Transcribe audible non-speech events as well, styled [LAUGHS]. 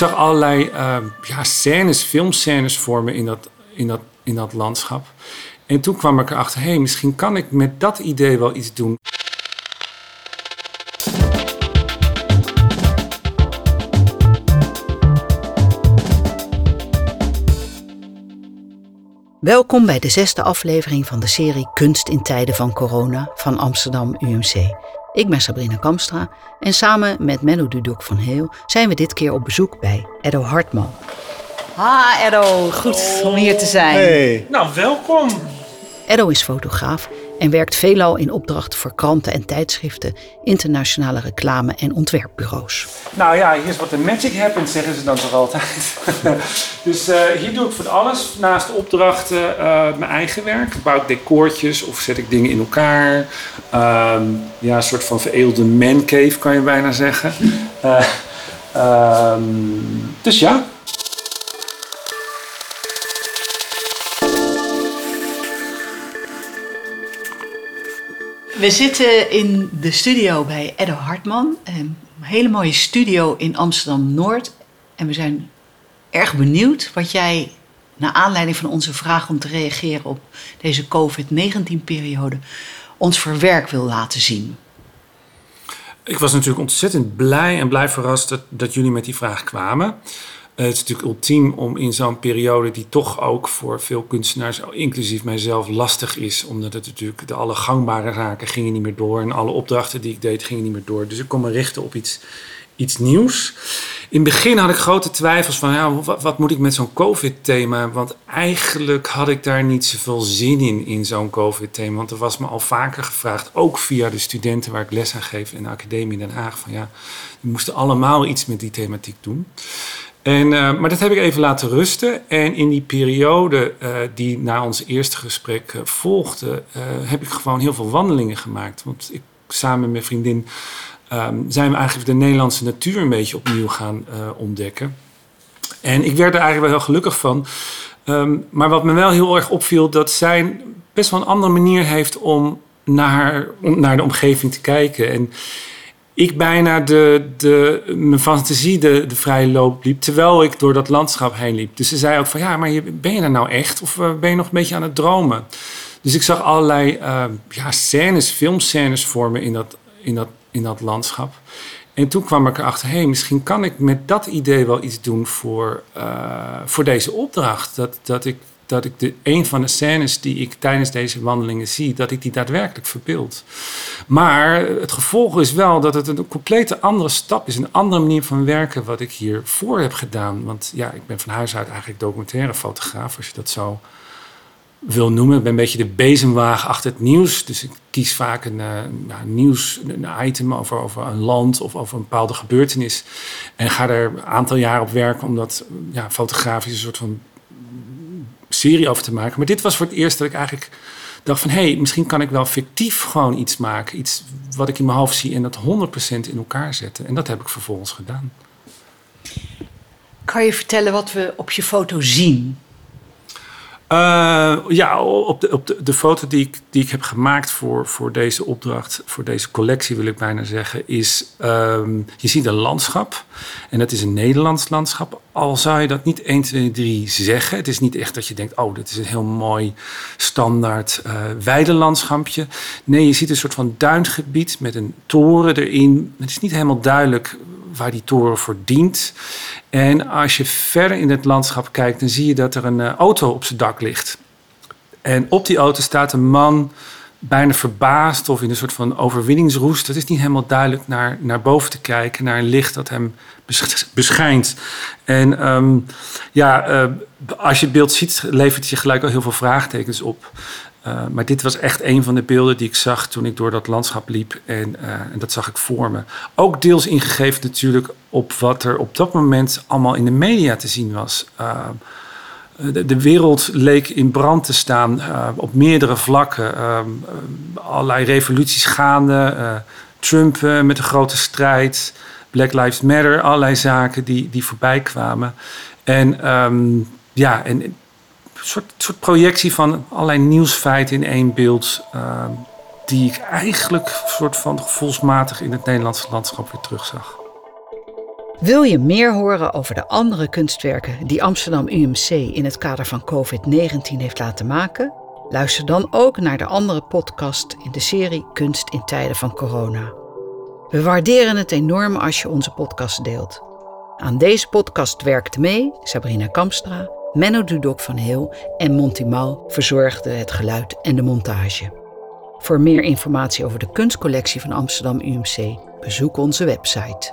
zag allerlei uh, ja, scènes, filmscènes vormen in dat, in, dat, in dat landschap. En toen kwam ik erachter, hé, hey, misschien kan ik met dat idee wel iets doen. Welkom bij de zesde aflevering van de serie Kunst in tijden van corona van Amsterdam UMC. Ik ben Sabrina Kamstra en samen met Menno Dudok van Heel zijn we dit keer op bezoek bij Edo Hartman. Ha Edo, goed om hier te zijn. Hey. Nou, welkom. Edo is fotograaf en werkt veelal in opdracht voor kranten en tijdschriften, internationale reclame- en ontwerpbureaus. Nou ja, hier is wat de magic happens, zeggen ze dan toch altijd. [LAUGHS] dus uh, hier doe ik van alles. Naast opdrachten uh, mijn eigen werk. Bouw ik decoortjes of zet ik dingen in elkaar. Um, ja, een soort van veredelde mancave kan je bijna zeggen. Uh, um, dus ja, We zitten in de studio bij Eddo Hartman. Een hele mooie studio in Amsterdam-Noord. En we zijn erg benieuwd wat jij, naar aanleiding van onze vraag om te reageren op deze COVID-19-periode, ons voor werk wil laten zien. Ik was natuurlijk ontzettend blij en blij verrast dat, dat jullie met die vraag kwamen. Eh, het is natuurlijk ultiem om in zo'n periode die toch ook voor veel kunstenaars, inclusief mijzelf, lastig is. Omdat het natuurlijk de alle gangbare zaken gingen niet meer door en alle opdrachten die ik deed gingen niet meer door. Dus ik kon me richten op iets, iets nieuws. In het begin had ik grote twijfels van ja, wat, moet ik met zo'n COVID-thema? Want eigenlijk had ik daar niet zoveel zin in, in zo'n COVID-thema. Want er was me al vaker gevraagd, ook via de studenten waar ik les aan geef in de Academie in Den Haag, van ja, die moesten allemaal iets met die thematiek doen. En, uh, maar dat heb ik even laten rusten. En in die periode uh, die na ons eerste gesprek uh, volgde, heb ik gewoon heel veel wandelingen gemaakt. Want ik, samen met mijn vriendin um, zijn we eigenlijk de Nederlandse natuur een beetje opnieuw gaan ontdekken. En ik werd er eigenlijk wel heel gelukkig van. Um, maar wat me wel heel erg opviel, dat zij best wel een andere manier heeft om naar, om naar de omgeving te kijken. En ik bijna de, de, mijn fantasie de, de vrije loop liep, terwijl ik door dat landschap heen liep. Dus ze zei ook van, ja, maar ben je er nou echt? Of eh, ben je nog een beetje aan het dromen? Dus ik zag allerlei uh, ja, scènes, filmscènes vormen in dat, in, dat, in dat landschap. En toen kwam ik erachter, hé, hey, misschien kan ik met dat idee wel iets doen voor, uh, voor deze opdracht. Dat, dat ik dat ik de, een van de scènes die ik tijdens deze wandelingen zie, dat ik die daadwerkelijk verbeeld. Maar het gevolg is wel dat het een complete andere stap is, een andere manier van werken wat ik hiervoor heb gedaan. Want ja, ik ben van huis uit eigenlijk documentaire fotograaf, als je dat zo wil noemen. Ik ben een beetje de bezemwagen achter het nieuws. Dus ik kies vaak een, uh, nou, nieuws, een item over, over een land of over een bepaalde gebeurtenis. En ga er een aantal jaar op werken om dat ja, fotografisch een soort van serie over te maken. Maar dit was voor het eerst dat ik eigenlijk dacht van... hé, hey, misschien kan ik wel fictief gewoon iets maken. Iets wat ik in mijn hoofd zie en dat 100% in elkaar zetten. En dat heb ik vervolgens gedaan. Kan je vertellen wat we op je foto zien? Uh, ja, op, de, op de, de, foto die ik, die ik heb gemaakt voor, voor deze opdracht, voor deze collectie wil ik bijna zeggen, is um, je ziet een landschap. En dat is een Nederlands landschap. Al zou je dat niet 1, 2, 3 zeggen. Het is niet echt dat je denkt, oh, dit is een heel mooi standaard uh, weidelandschapje. Nee, je ziet een soort van duingebied met een toren erin. Het is niet helemaal duidelijk waar die toren voor dient. En als je verder in het landschap kijkt, dan zie je dat er een uh, auto op zijn dak ligt. En op die auto staat een man bijna verbaasd of in een soort van overwinningsroest. Het is niet helemaal duidelijk naar, naar boven te kijken, naar een licht dat hem [LAUGHS] beschijnt. En um, ja, uh, als je het beeld ziet, levert het je gelijk al heel veel vraagtekens op. Uh, maar dit was echt een van de beelden die ik zag toen ik door dat landschap liep. En, uh, en, dat zag ik voor me. Ook deels ingegeven natuurlijk op wat er op dat moment allemaal in de media te zien was. Uh, de, de, wereld leek in brand te staan op meerdere vlakken. allerlei revoluties gaande. Trump met een grote strijd. Black Lives Matter. Allerlei zaken die, die voorbij kwamen. En um, ja, en soort, soort projectie van allerlei nieuwsfeiten in één beeld. Uh, die ik eigenlijk soort van gevoelsmatig in het Nederlandse landschap weer terugzag. Wil je meer horen over de andere kunstwerken die Amsterdam UMC in het kader van COVID-19 heeft laten maken? Luister dan ook naar de andere podcast in de serie Kunst in tijden van corona. We waarderen het enorm als je onze podcast deelt. Aan deze podcast werkte mee Sabrina Kamstra, Menno Dudok van Heel en Monty Mal verzorgde het geluid en de montage. Voor meer informatie over de kunstcollectie van Amsterdam UMC, bezoek onze website.